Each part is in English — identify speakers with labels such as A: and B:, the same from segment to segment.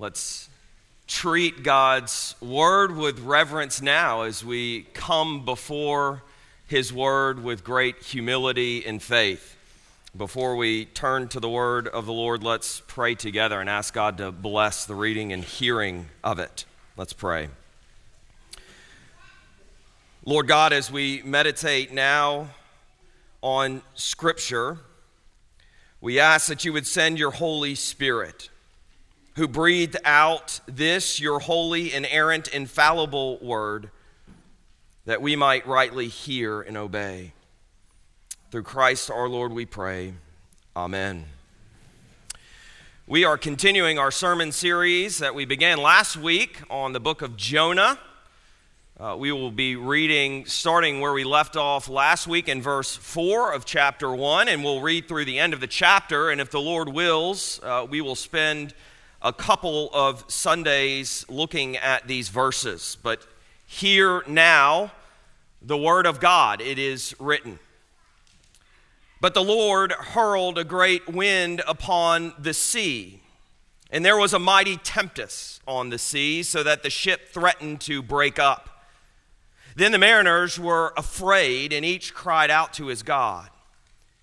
A: Let's treat God's word with reverence now as we come before his word with great humility and faith. Before we turn to the word of the Lord, let's pray together and ask God to bless the reading and hearing of it. Let's pray. Lord God, as we meditate now on Scripture, we ask that you would send your Holy Spirit who breathed out this, your holy, inerrant, infallible word, that we might rightly hear and obey. Through Christ our Lord, we pray. Amen. We are continuing our sermon series that we began last week on the book of Jonah. Uh, we will be reading starting where we left off last week in verse 4 of chapter 1, and we'll read through the end of the chapter. And if the Lord wills, uh, we will spend a couple of Sundays looking at these verses, but hear now the word of God. It is written. But the Lord hurled a great wind upon the sea, and there was a mighty tempest on the sea, so that the ship threatened to break up. Then the mariners were afraid, and each cried out to his God.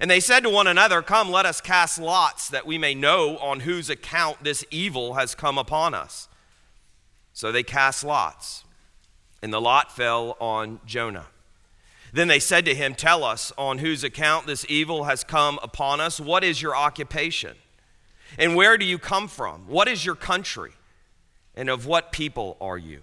A: And they said to one another, Come, let us cast lots, that we may know on whose account this evil has come upon us. So they cast lots, and the lot fell on Jonah. Then they said to him, Tell us on whose account this evil has come upon us. What is your occupation? And where do you come from? What is your country? And of what people are you?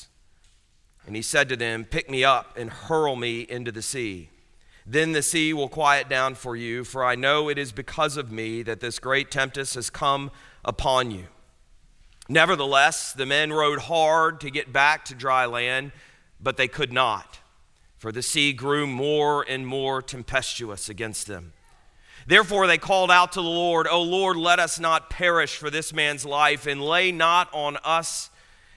A: And he said to them, Pick me up and hurl me into the sea. Then the sea will quiet down for you, for I know it is because of me that this great tempest has come upon you. Nevertheless, the men rowed hard to get back to dry land, but they could not, for the sea grew more and more tempestuous against them. Therefore, they called out to the Lord, O Lord, let us not perish for this man's life, and lay not on us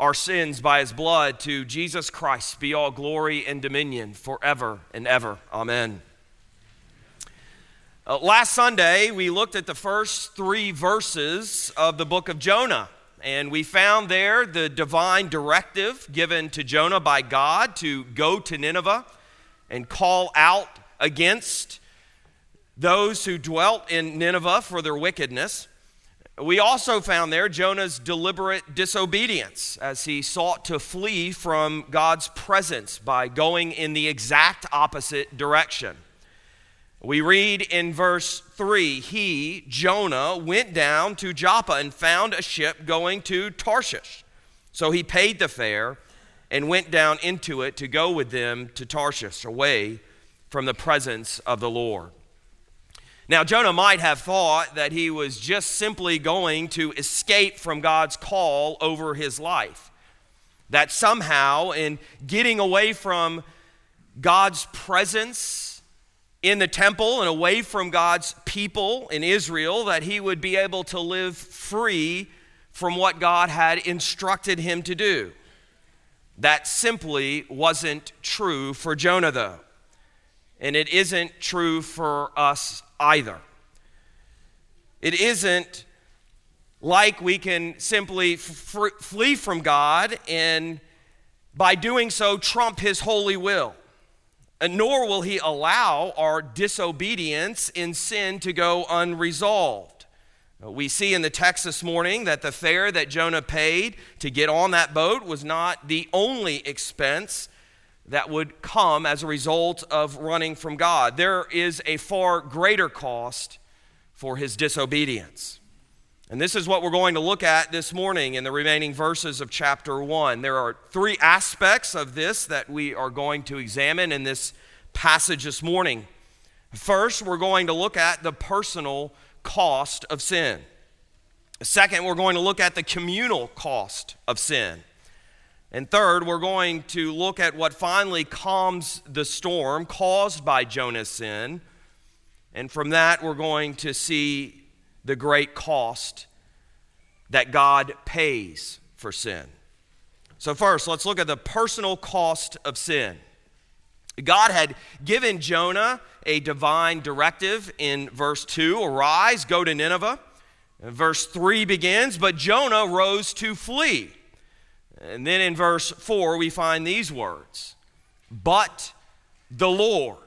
A: our sins by his blood to Jesus Christ be all glory and dominion forever and ever. Amen. Uh, last Sunday, we looked at the first three verses of the book of Jonah, and we found there the divine directive given to Jonah by God to go to Nineveh and call out against those who dwelt in Nineveh for their wickedness. We also found there Jonah's deliberate disobedience as he sought to flee from God's presence by going in the exact opposite direction. We read in verse 3 He, Jonah, went down to Joppa and found a ship going to Tarshish. So he paid the fare and went down into it to go with them to Tarshish, away from the presence of the Lord. Now, Jonah might have thought that he was just simply going to escape from God's call over his life. That somehow, in getting away from God's presence in the temple and away from God's people in Israel, that he would be able to live free from what God had instructed him to do. That simply wasn't true for Jonah, though. and it isn't true for us either. It isn't like we can simply flee from God and by doing so trump his holy will. And nor will he allow our disobedience in sin to go unresolved. Uh, we see in the text this morning that the fare that Jonah paid to get on that boat was not the only expense that would come as a result of running from God. There is a far greater cost for his disobedience. And this is what we're going to look at this morning in the remaining verses of chapter 1. There are three aspects of this that we are going to examine in this passage this morning. First, we're going to look at the personal cost of sin. Second, we're going to look at the communal cost of sin. And third, we're going to look at what finally calms the storm caused by Jonah's sin. And from that, we're going to see the great cost that God pays for sin. So, first, let's look at the personal cost of sin. God had given Jonah a divine directive in verse 2 Arise, go to Nineveh. And verse 3 begins, But Jonah rose to flee. And then in verse 4, we find these words But the Lord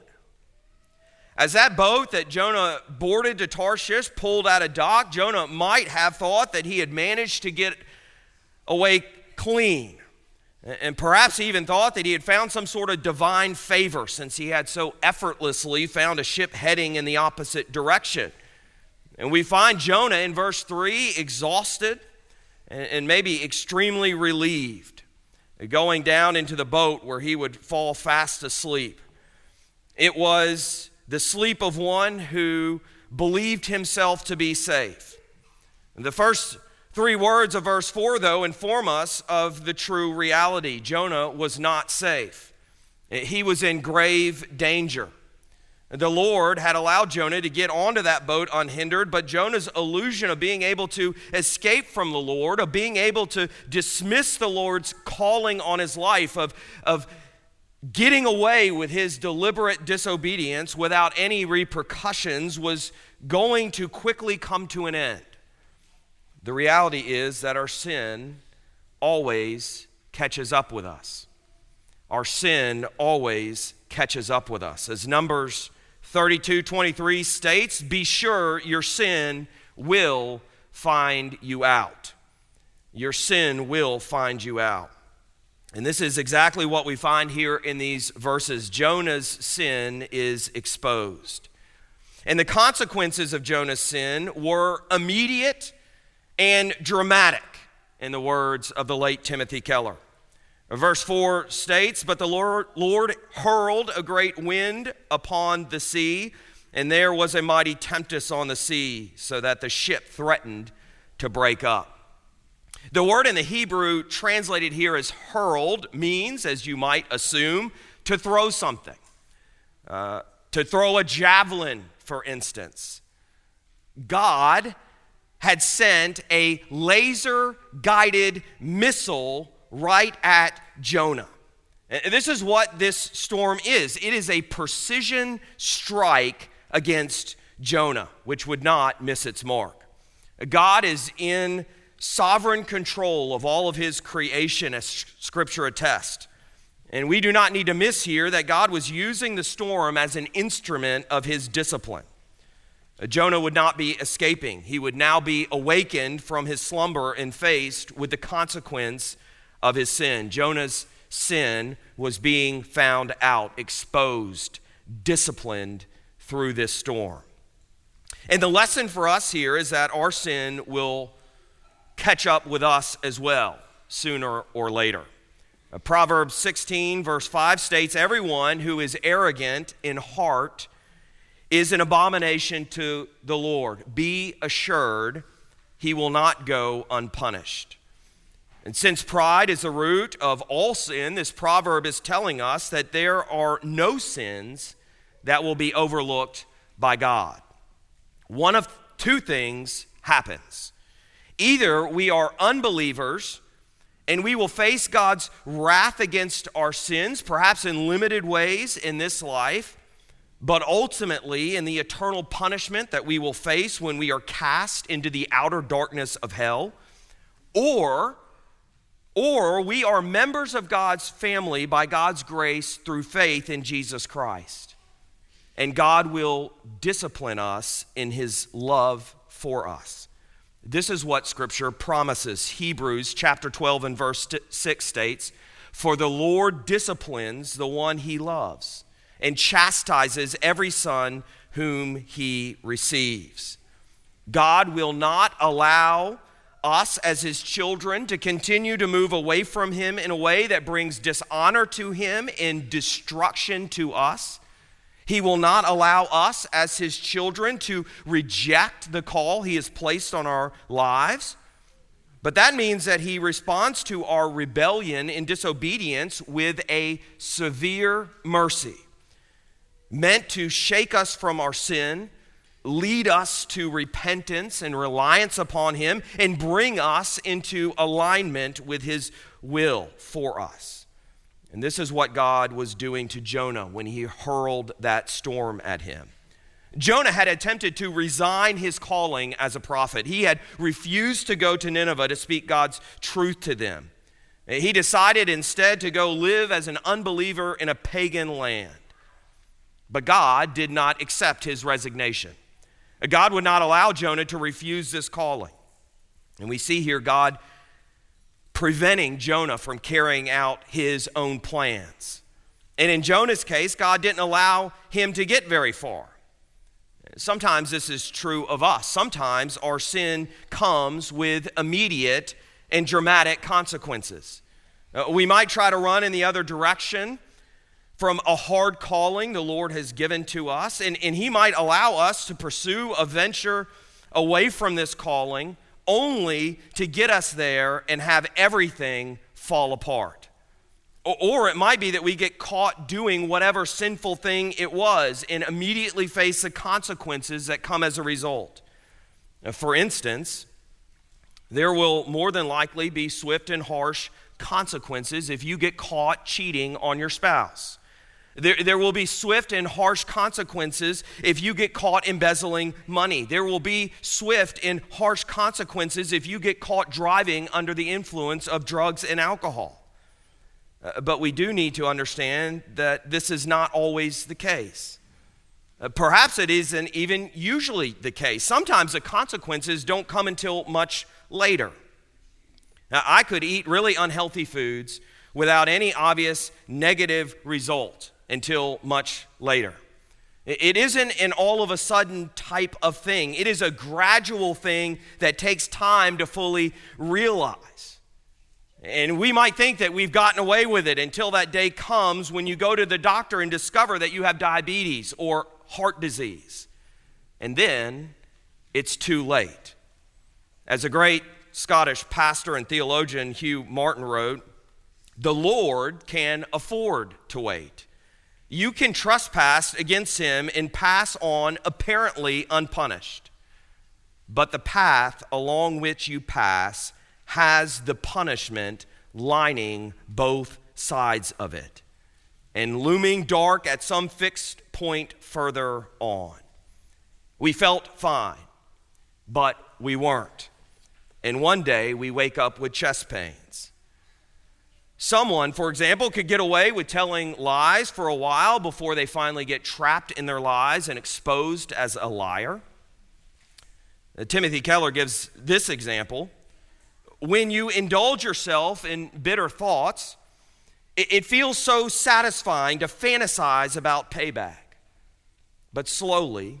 A: as that boat that Jonah boarded to Tarshish pulled out of dock, Jonah might have thought that he had managed to get away clean. And perhaps he even thought that he had found some sort of divine favor since he had so effortlessly found a ship heading in the opposite direction. And we find Jonah in verse 3 exhausted and maybe extremely relieved, going down into the boat where he would fall fast asleep. It was the sleep of one who believed himself to be safe. The first three words of verse 4, though, inform us of the true reality. Jonah was not safe, he was in grave danger. The Lord had allowed Jonah to get onto that boat unhindered, but Jonah's illusion of being able to escape from the Lord, of being able to dismiss the Lord's calling on his life, of, of getting away with his deliberate disobedience without any repercussions was going to quickly come to an end. The reality is that our sin always catches up with us. Our sin always catches up with us. As Numbers 32 23 states, be sure your sin will find you out. Your sin will find you out. And this is exactly what we find here in these verses. Jonah's sin is exposed. And the consequences of Jonah's sin were immediate and dramatic, in the words of the late Timothy Keller. Verse 4 states But the Lord, Lord hurled a great wind upon the sea, and there was a mighty tempest on the sea, so that the ship threatened to break up. The word in the Hebrew translated here as hurled means, as you might assume, to throw something. Uh, to throw a javelin, for instance. God had sent a laser guided missile right at Jonah. This is what this storm is it is a precision strike against Jonah, which would not miss its mark. God is in sovereign control of all of his creation, as Scripture attests. And we do not need to miss here that God was using the storm as an instrument of his discipline. Uh, Jonah would not be escaping. He would now be awakened from his slumber and faced with the consequence of his sin. Jonah's sin was being found out, exposed, disciplined through this storm. And the lesson for us here is that our sin will catch up with us as well, sooner or later. Uh, Proverbs 16, verse 5 states Everyone who is arrogant in heart is an abomination to the Lord. Be assured he will not go unpunished. And since pride is the root of all sin, this proverb is telling us that there are no sins that will be overlooked by God. One of two things happens Either we are unbelievers and we will face God's wrath against our sins, perhaps in limited ways in this life, but ultimately in the eternal punishment that we will face when we are cast into the outer darkness of hell, or or we are members of God's family by God's grace through faith in Jesus Christ. And God will discipline us in his love for us. This is what scripture promises. Hebrews chapter 12 and verse 6 states, "For the Lord disciplines the one he loves and chastises every son whom he receives." God will not allow us as his children to continue to move away from him in a way that brings dishonor to him and destruction to us. He will not allow us as his children to reject the call he has placed on our lives. But that means that he responds to our rebellion and disobedience with a severe mercy, meant to shake us from our sin lead us to repentance and reliance upon Him and bring us into alignment with His will for us. And this is what God was doing to Jonah when he hurled that storm at him. Jonah had attempted to resign his calling as a prophet. He had refused to go to Nineveh to speak God's truth to them. He decided instead to go live as an unbeliever in a pagan land. But God did not accept his resignation. God would not allow Jonah to refuse this calling. And we see here God preventing Jonah from carrying out his own plans. And in Jonah's case, God didn't allow him to get very far. Sometimes this is true of us. Sometimes our sin comes with immediate and dramatic consequences. Uh, we might try to run in the other direction from a hard calling the Lord has given to us, and, and He might allow us to pursue a venture away from this calling only to get us there and have everything fall apart. Or, it might be that we get caught doing whatever sinful thing it was and immediately face the consequences that come as a result. For instance, there will more than likely be swift and harsh consequences if you get caught cheating on your spouse. There, there will be swift and harsh consequences if you get caught embezzling money. There will be swift and harsh consequences if you get caught driving under the influence of drugs and alcohol. Uh, but we do need to understand that this is not always the case. Uh, perhaps it isn't even usually the case. Sometimes the consequences don't come until much later. Now, I could eat really unhealthy foods without any obvious negative result until much later. It isn't an all of a sudden type of thing. It is a gradual thing that takes time to fully realize. And we might think that we've gotten away with it until that day comes when you go to the doctor and discover that you have diabetes or heart disease. And then it's too late. As a great Scottish pastor and theologian, Hugh Martin, wrote, the Lord can afford to wait you can trespass against him and pass on apparently unpunished. But the path along which you pass has the punishment lining both sides of it and looming dark at some fixed point further on. We felt fine, but we weren't. And one day we wake up with chest pains. Someone, for example, could get away with telling lies for a while before they finally get trapped in their lies and exposed as a liar. Uh, Timothy Keller gives this example. When you indulge yourself in bitter thoughts, it, feels so satisfying to fantasize about payback. But slowly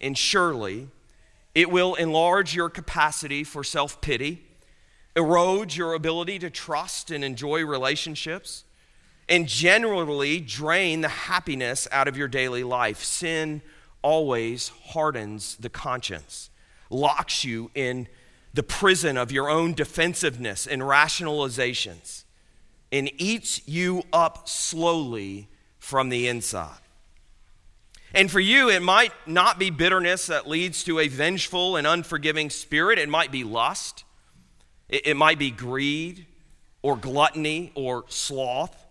A: and surely, it will enlarge your capacity for self pity erodes your ability to trust and enjoy relationships, and generally drain the happiness out of your daily life. Sin always hardens the conscience, locks you in the prison of your own defensiveness and rationalizations, and eats you up slowly from the inside. And for you, it might not be bitterness that leads to a vengeful and unforgiving spirit. It might be lust. It, it might be greed or gluttony or sloth.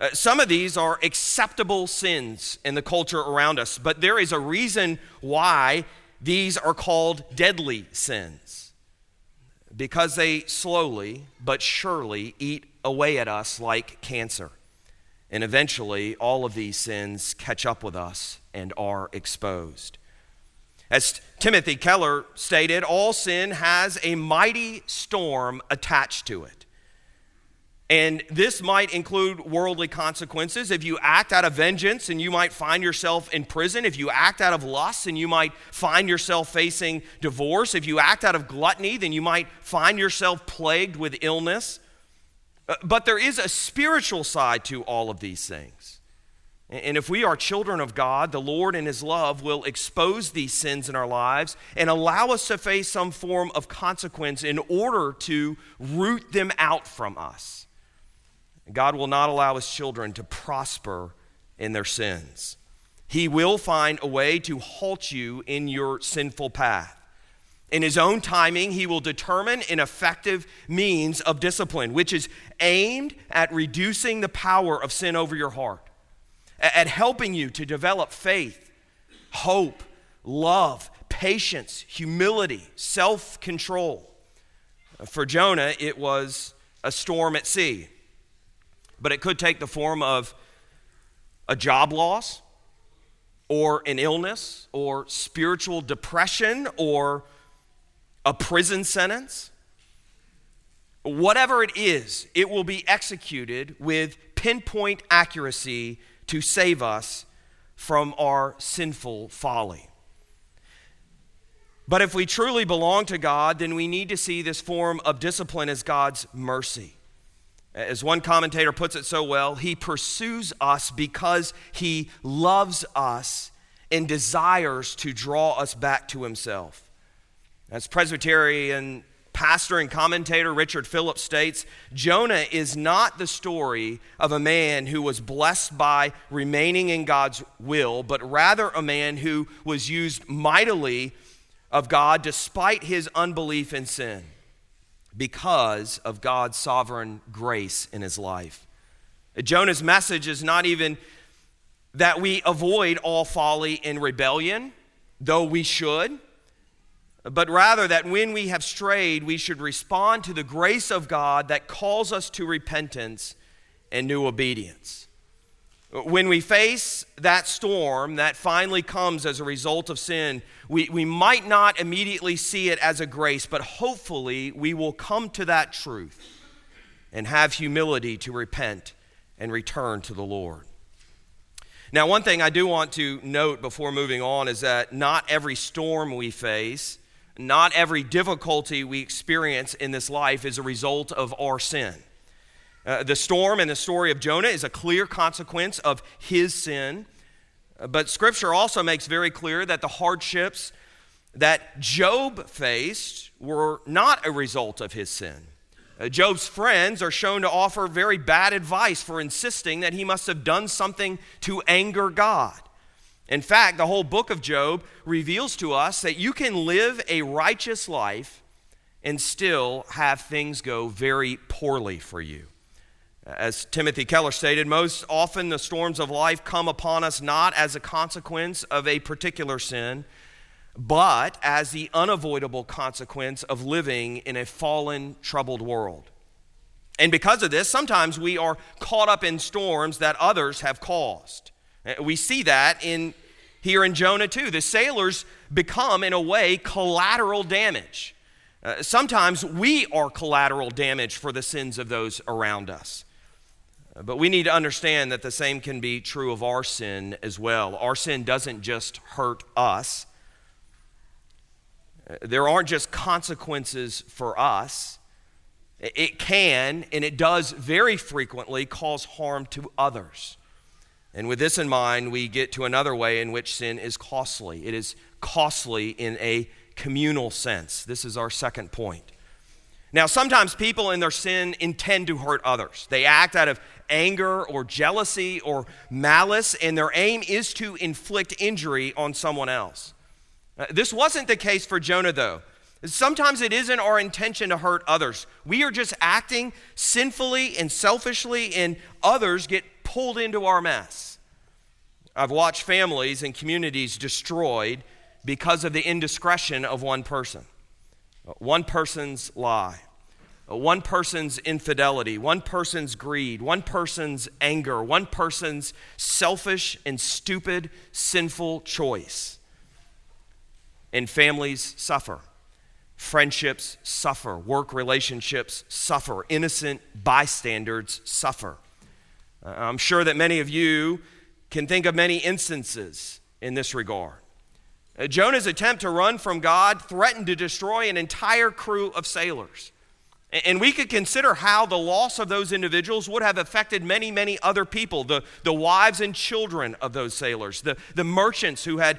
A: Uh, some of these are acceptable sins in the culture around us, but there is a reason why these are called deadly sins. Because they slowly but surely eat away at us like cancer. And eventually, all of these sins catch up with us and are exposed. As Timothy Keller stated, all sin has a mighty storm attached to it. And this might include worldly consequences. If you act out of vengeance, and you might find yourself in prison. If you act out of lust, and you might find yourself facing divorce. If you act out of gluttony, then you might find yourself plagued with illness. Uh, but there is a spiritual side to all of these things. And if we are children of God, the Lord in His love will expose these sins in our lives and allow us to face some form of consequence in order to root them out from us. God will not allow his children to prosper in their sins. He will find a way to halt you in your sinful path. In his own timing, he will determine an effective means of discipline, which is aimed at reducing the power of sin over your heart, at helping you to develop faith, hope, love, patience, humility, self control. For Jonah, it was a storm at sea but it could take the form of a job loss or an illness or spiritual depression or a prison sentence. Whatever it is, it will be executed with pinpoint accuracy to save us from our sinful folly. But if we truly belong to God, then we need to see this form of discipline as God's mercy. As one commentator puts it so well, he pursues us because he loves us and desires to draw us back to himself. As Presbyterian pastor and commentator Richard Phillips states, Jonah is not the story of a man who was blessed by remaining in God's will, but rather a man who was used mightily of God despite his unbelief and sin because of God's sovereign grace in his life. Jonah's message is not even that we avoid all folly and rebellion, though we should, but rather that when we have strayed, we should respond to the grace of God that calls us to repentance and new obedience. When we face that storm that finally comes as a result of sin, we, we might not immediately see it as a grace, but hopefully we will come to that truth and have humility to repent and return to the Lord. Now, one thing I do want to note before moving on is that not every storm we face, not every difficulty we experience in this life is a result of our sin. Uh, the storm in the story of Jonah is a clear consequence of his sin. But scripture also makes very clear that the hardships that Job faced were not a result of his sin. Uh, Job's friends are shown to offer very bad advice for insisting that he must have done something to anger God. In fact, the whole book of Job reveals to us that you can live a righteous life and still have things go very poorly for you. As Timothy Keller stated, most often the storms of life come upon us not as a consequence of a particular sin, but as the unavoidable consequence of living in a fallen, troubled world. And because of this, sometimes we are caught up in storms that others have caused. Uh, we see that in here in Jonah too. The sailors become, in a way, collateral damage. Uh, sometimes we are collateral damage for the sins of those around us. But we need to understand that the same can be true of our sin as well. Our sin doesn't just hurt us, there aren't just consequences for us. It can, and it does very frequently, cause harm to others. And with this in mind, we get to another way in which sin is costly. It is costly in a communal sense. This is our second point. Now, sometimes people in their sin intend to hurt others. They act out of anger or jealousy or malice, and their aim is to inflict injury on someone else. Uh, this wasn't the case for Jonah, though. Sometimes it isn't our intention to hurt others. We are just acting sinfully and selfishly, and others get pulled into our mess. I've watched families and communities destroyed because of the indiscretion of one person, one person's lie, one person's infidelity, one person's greed, one person's anger, one person's selfish and stupid, sinful choice. And families suffer. Friendships suffer. Work relationships suffer. Innocent bystanders suffer. Uh, I'm sure that many of you can think of many instances in this regard. Uh, Jonah's attempt to run from God threatened to destroy an entire crew of sailors. And we could consider how the loss of those individuals would have affected many, many other people the, the wives and children of those sailors, the, the merchants who had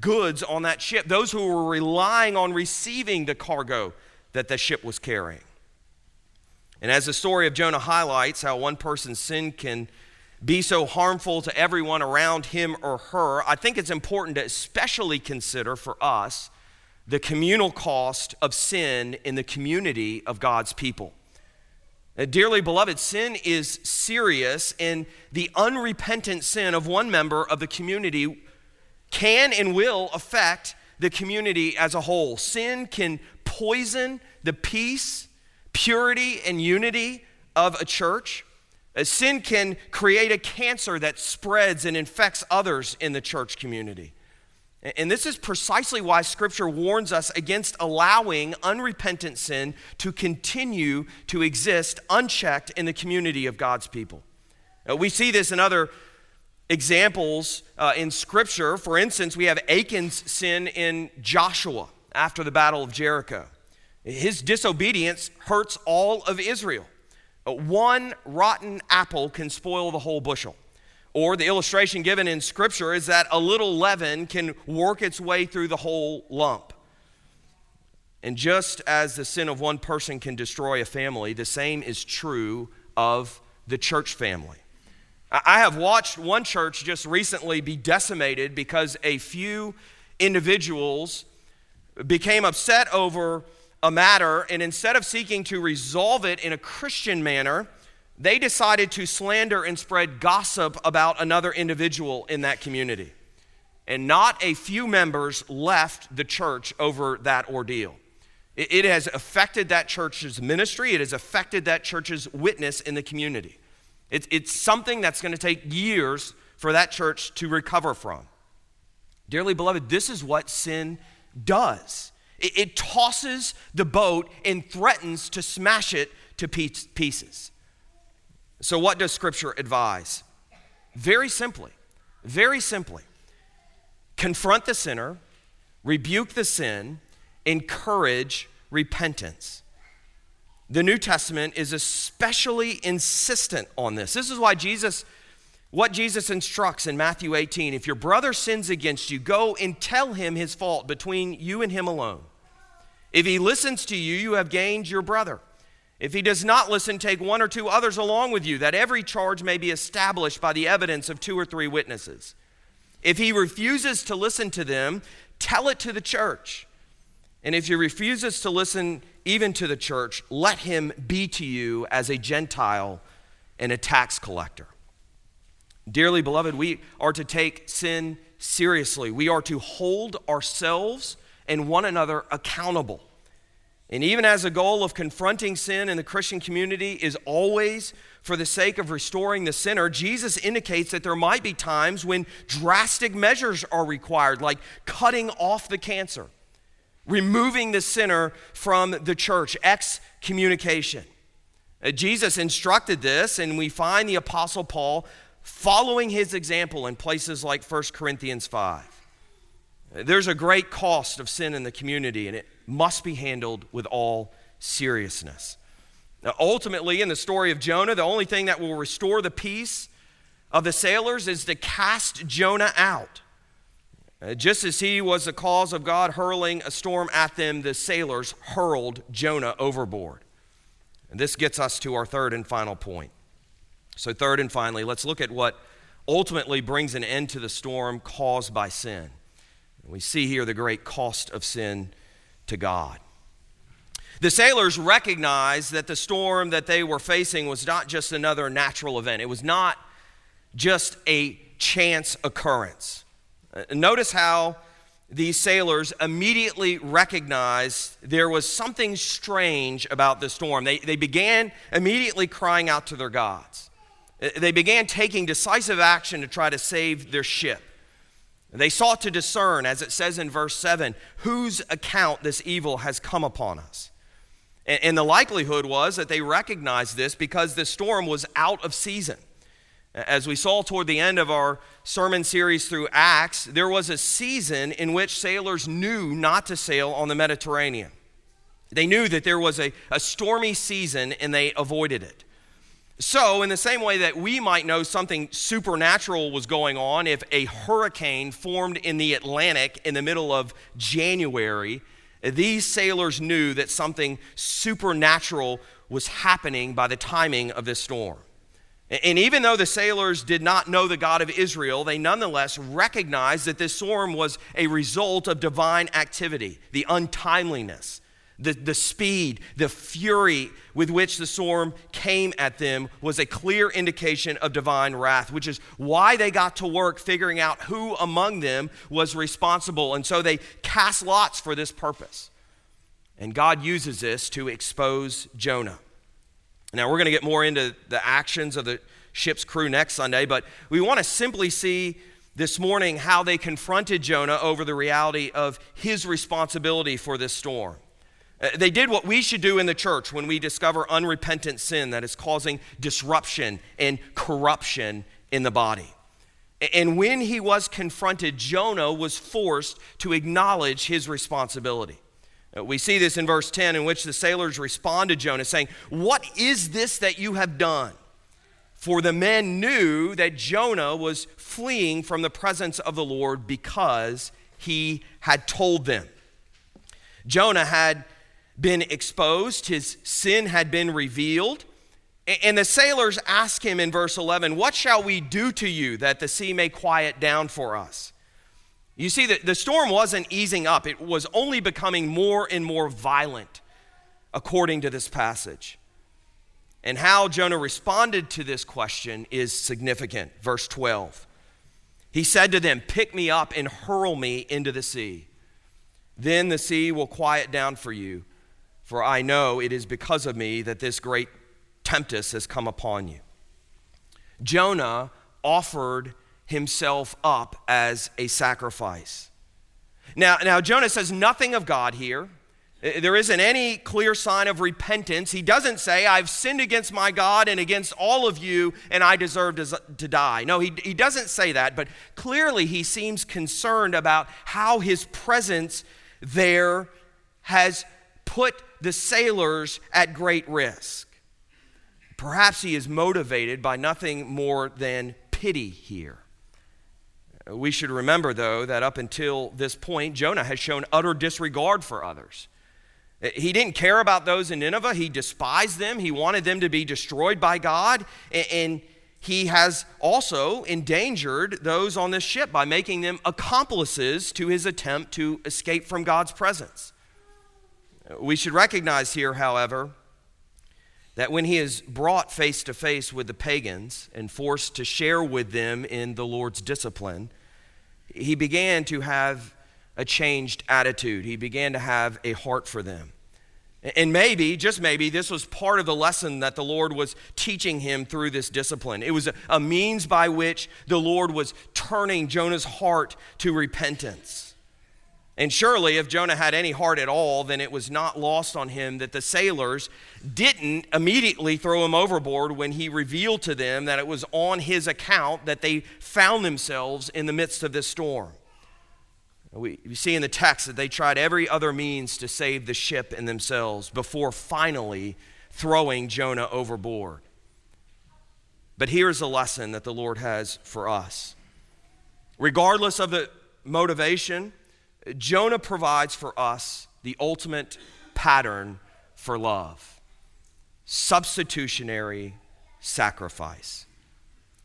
A: goods on that ship, those who were relying on receiving the cargo that the ship was carrying. And as the story of Jonah highlights how one person's sin can be so harmful to everyone around him or her, I think it's important to especially consider for us the communal cost of sin in the community of God's people. Uh, dearly beloved, sin is serious, and the unrepentant sin of one member of the community can and will affect the community as a whole. Sin can poison the peace, purity, and unity of a church. Uh, sin can create a cancer that spreads and infects others in the church community. And this is precisely why Scripture warns us against allowing unrepentant sin to continue to exist unchecked in the community of God's people. Uh, we see this in other examples uh, in Scripture. For instance, we have Achan's sin in Joshua after the Battle of Jericho. His disobedience hurts all of Israel. Uh, one rotten apple can spoil the whole bushel. Or the illustration given in Scripture is that a little leaven can work its way through the whole lump. And just as the sin of one person can destroy a family, the same is true of the church family. I have watched one church just recently be decimated because a few individuals became upset over a matter, and instead of seeking to resolve it in a Christian manner, they decided to slander and spread gossip about another individual in that community. And not a few members left the church over that ordeal. It, has affected that church's ministry, it has affected that church's witness in the community. It's, something that's going to take years for that church to recover from. Dearly beloved, this is what sin does it, it tosses the boat and threatens to smash it to pieces. So, what does Scripture advise? Very simply, very simply, confront the sinner, rebuke the sin, encourage repentance. The New Testament is especially insistent on this. This is why Jesus, what Jesus instructs in Matthew 18 if your brother sins against you, go and tell him his fault between you and him alone. If he listens to you, you have gained your brother. If he does not listen, take one or two others along with you, that every charge may be established by the evidence of two or three witnesses. If he refuses to listen to them, tell it to the church. And if he refuses to listen even to the church, let him be to you as a Gentile and a tax collector. Dearly beloved, we are to take sin seriously. We are to hold ourselves and one another accountable. And even as a goal of confronting sin in the Christian community is always for the sake of restoring the sinner, Jesus indicates that there might be times when drastic measures are required, like cutting off the cancer, removing the sinner from the church, excommunication. Uh, Jesus instructed this, and we find the Apostle Paul following his example in places like 1 Corinthians 5. There's a great cost of sin in the community, and it must be handled with all seriousness. Now, ultimately, in the story of Jonah, the only thing that will restore the peace of the sailors is to cast Jonah out. Uh, just as he was the cause of God hurling a storm at them, the sailors hurled Jonah overboard. And this gets us to our third and final point. So, third and finally, let's look at what ultimately brings an end to the storm caused by sin. We see here the great cost of sin to God. The sailors recognized that the storm that they were facing was not just another natural event. It was not just a chance occurrence. Uh, notice how these sailors immediately recognized there was something strange about the storm. They, they began immediately crying out to their gods. Uh, they began taking decisive action to try to save their ship. They sought to discern, as it says in verse 7, whose account this evil has come upon us. And the likelihood was that they recognized this because the storm was out of season. As we saw toward the end of our sermon series through Acts, there was a season in which sailors knew not to sail on the Mediterranean. They knew that there was a, a stormy season and they avoided it. So, in the same way that we might know something supernatural was going on if a hurricane formed in the Atlantic in the middle of January, these sailors knew that something supernatural was happening by the timing of this storm. And even though the sailors did not know the God of Israel, they nonetheless recognized that this storm was a result of divine activity, the untimeliness, the, the speed, the fury with which the storm came at them was a clear indication of divine wrath, which is why they got to work figuring out who among them was responsible. And so they cast lots for this purpose. And God uses this to expose Jonah. Now, we're going to get more into the actions of the ship's crew next Sunday, but we want to simply see this morning how they confronted Jonah over the reality of his responsibility for this storm. Uh, they did what we should do in the church when we discover unrepentant sin that is causing disruption and corruption in the body. And when he was confronted, Jonah was forced to acknowledge his responsibility. Uh, we see this in verse 10, in which the sailors respond to Jonah, saying, What is this that you have done? For the men knew that Jonah was fleeing from the presence of the Lord because he had told them. Jonah had been exposed, his sin had been revealed. And the sailors ask him in verse 11, What shall we do to you that the sea may quiet down for us? You see, that the storm wasn't easing up, it was only becoming more and more violent, according to this passage. And how Jonah responded to this question is significant. Verse 12. He said to them, Pick me up and hurl me into the sea. Then the sea will quiet down for you, for I know it is because of me that this great tempest has come upon you. Jonah offered himself up as a sacrifice. Now, now Jonah says nothing of God here. There isn't any clear sign of repentance. He doesn't say, I've sinned against my God and against all of you, and I deserve to, die. No, he, he doesn't say that, but clearly he seems concerned about how his presence there has put the sailors at great risk. Perhaps he is motivated by nothing more than pity here. We should remember, though, that up until this point, Jonah has shown utter disregard for others. He didn't care about those in Nineveh. He despised them. He wanted them to be destroyed by God. And he has also endangered those on this ship by making them accomplices to his attempt to escape from God's presence. We should recognize here, however, that when he is brought face to face with the pagans and forced to share with them in the Lord's discipline, he began to have a changed attitude. He began to have a heart for them. And maybe, just maybe, this was part of the lesson that the Lord was teaching him through this discipline. It was a, means by which the Lord was turning Jonah's heart to repentance. And surely, if Jonah had any heart at all, then it was not lost on him that the sailors didn't immediately throw him overboard when he revealed to them that it was on his account that they found themselves in the midst of this storm. We, see in the text that they tried every other means to save the ship and themselves before finally throwing Jonah overboard. But here's a lesson that the Lord has for us. Regardless of the motivation, Jonah provides for us the ultimate pattern for love substitutionary sacrifice.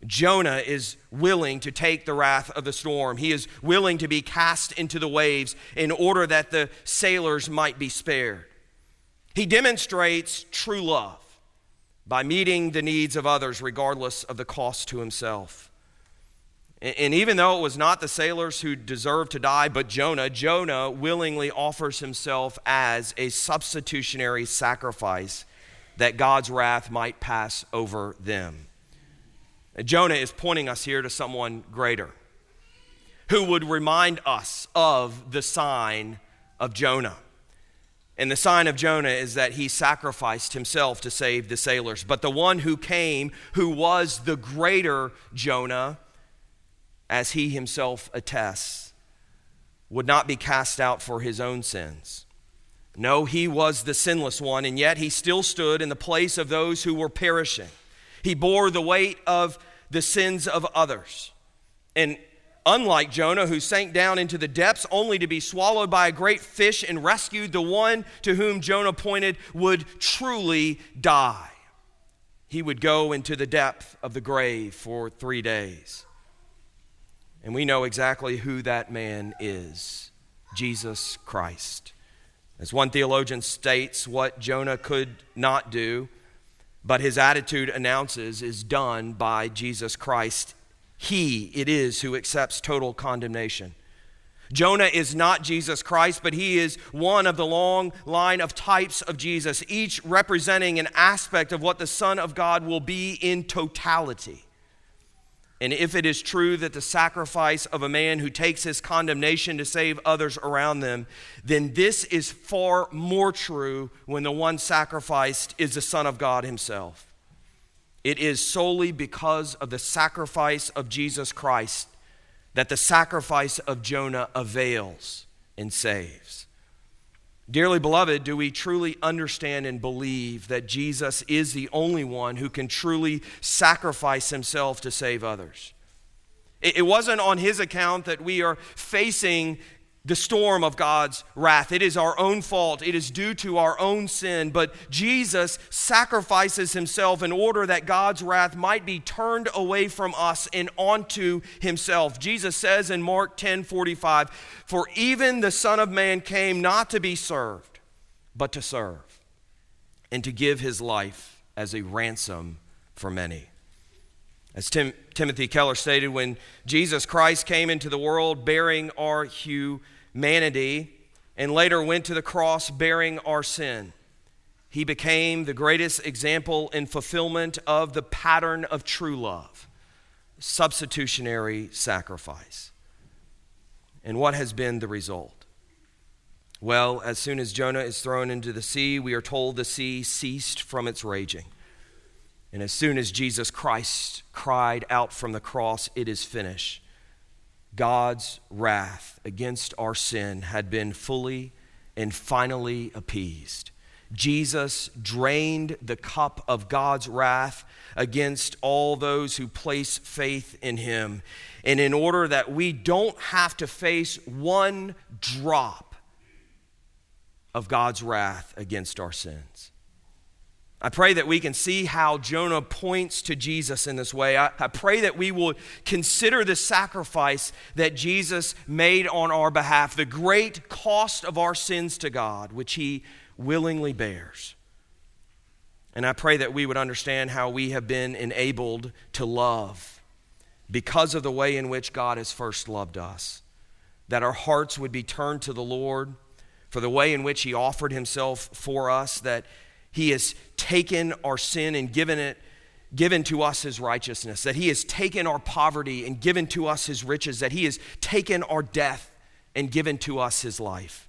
A: Jonah is willing to take the wrath of the storm. He is willing to be cast into the waves in order that the sailors might be spared. He demonstrates true love by meeting the needs of others regardless of the cost to himself. And even though it was not the sailors who deserved to die, but Jonah, Jonah willingly offers himself as a substitutionary sacrifice that God's wrath might pass over them. Jonah is pointing us here to someone greater who would remind us of the sign of Jonah. And the sign of Jonah is that he sacrificed himself to save the sailors. But the one who came, who was the greater Jonah, as he himself attests, would not be cast out for his own sins. No, he was the sinless one, and yet he still stood in the place of those who were perishing. He bore the weight of the sins of others. And unlike Jonah, who sank down into the depths only to be swallowed by a great fish and rescued, the one to whom Jonah pointed would truly die. He would go into the depth of the grave for three days. And we know exactly who that man is Jesus Christ. As one theologian states, what Jonah could not do, but his attitude announces, is done by Jesus Christ. He it is who accepts total condemnation. Jonah is not Jesus Christ, but he is one of the long line of types of Jesus, each representing an aspect of what the Son of God will be in totality. And if it is true that the sacrifice of a man who takes his condemnation to save others around them, then this is far more true when the one sacrificed is the Son of God himself. It is solely because of the sacrifice of Jesus Christ that the sacrifice of Jonah avails and saves. Dearly beloved, do we truly understand and believe that Jesus is the only one who can truly sacrifice himself to save others? It wasn't on his account that we are facing the storm of God's wrath. It is our own fault. It is due to our own sin. But Jesus sacrifices himself in order that God's wrath might be turned away from us and onto himself. Jesus says in Mark 10 45, For even the Son of Man came not to be served, but to serve, and to give his life as a ransom for many. As Tim, Timothy Keller stated, when Jesus Christ came into the world bearing our humanity and later went to the cross bearing our sin, he became the greatest example in fulfillment of the pattern of true love substitutionary sacrifice. And what has been the result? Well, as soon as Jonah is thrown into the sea, we are told the sea ceased from its raging. And as soon as Jesus Christ cried out from the cross, It is finished, God's wrath against our sin had been fully and finally appeased. Jesus drained the cup of God's wrath against all those who place faith in him. And in order that we don't have to face one drop of God's wrath against our sins. I pray that we can see how Jonah points to Jesus in this way. I, I, pray that we will consider the sacrifice that Jesus made on our behalf, the great cost of our sins to God, which he willingly bears. And I pray that we would understand how we have been enabled to love because of the way in which God has first loved us. That our hearts would be turned to the Lord for the way in which he offered himself for us, that he has taken our sin and given it given to us his righteousness, that he has taken our poverty and given to us his riches, that he has taken our death and given to us his life.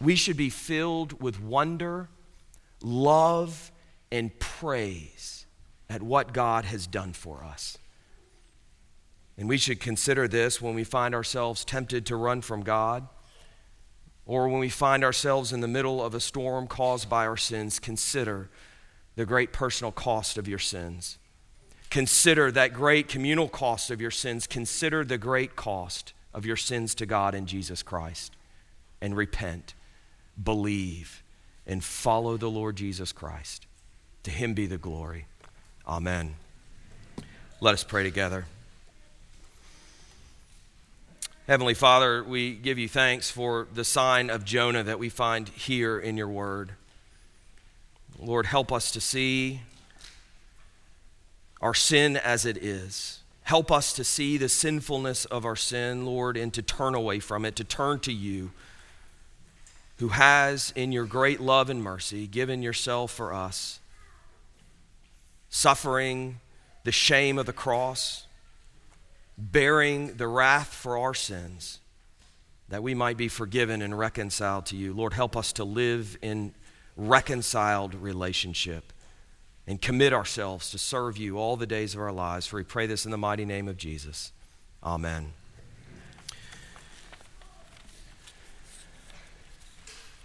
A: We should be filled with wonder, love, and praise at what God has done for us. And we should consider this when we find ourselves tempted to run from God or when we find ourselves in the middle of a storm caused by our sins, consider the great personal cost of your sins. Consider that great communal cost of your sins. Consider the great cost of your sins to God in Jesus Christ. And repent, believe, and follow the Lord Jesus Christ. To him be the glory. Amen. Let us pray together. Heavenly Father, we give you thanks for the sign of Jonah that we find here in your word. Lord, help us to see our sin as it is. Help us to see the sinfulness of our sin, Lord, and to turn away from it, to turn to you, who has, in your great love and mercy, given yourself for us, suffering the shame of the cross, bearing the wrath for our sins, that we might be forgiven and reconciled to you. Lord, help us to live in reconciled relationship and commit ourselves to serve you all the days of our lives. For we pray this in the mighty name of Jesus. Amen.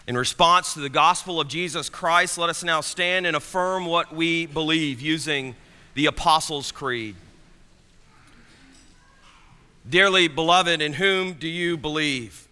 A: In response to the gospel of Jesus Christ, let us now stand and affirm what we believe using the Apostles' Creed. Dearly beloved, in whom do you believe?